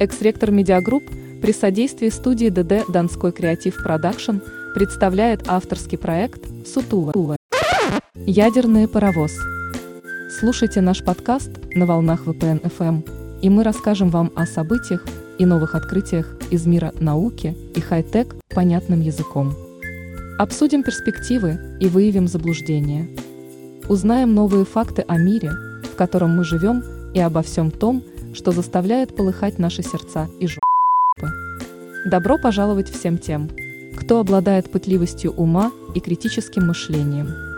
Экс-ректор Медиагрупп при содействии студии ДД «Донской креатив продакшн» представляет авторский проект «Сутула». Ядерный паровоз. Слушайте наш подкаст на волнах VPN FM, и мы расскажем вам о событиях и новых открытиях из мира науки и хай-тек понятным языком. Обсудим перспективы и выявим заблуждения. Узнаем новые факты о мире, в котором мы живем, и обо всем том, что заставляет полыхать наши сердца и жопы. Добро пожаловать всем тем, кто обладает пытливостью ума и критическим мышлением.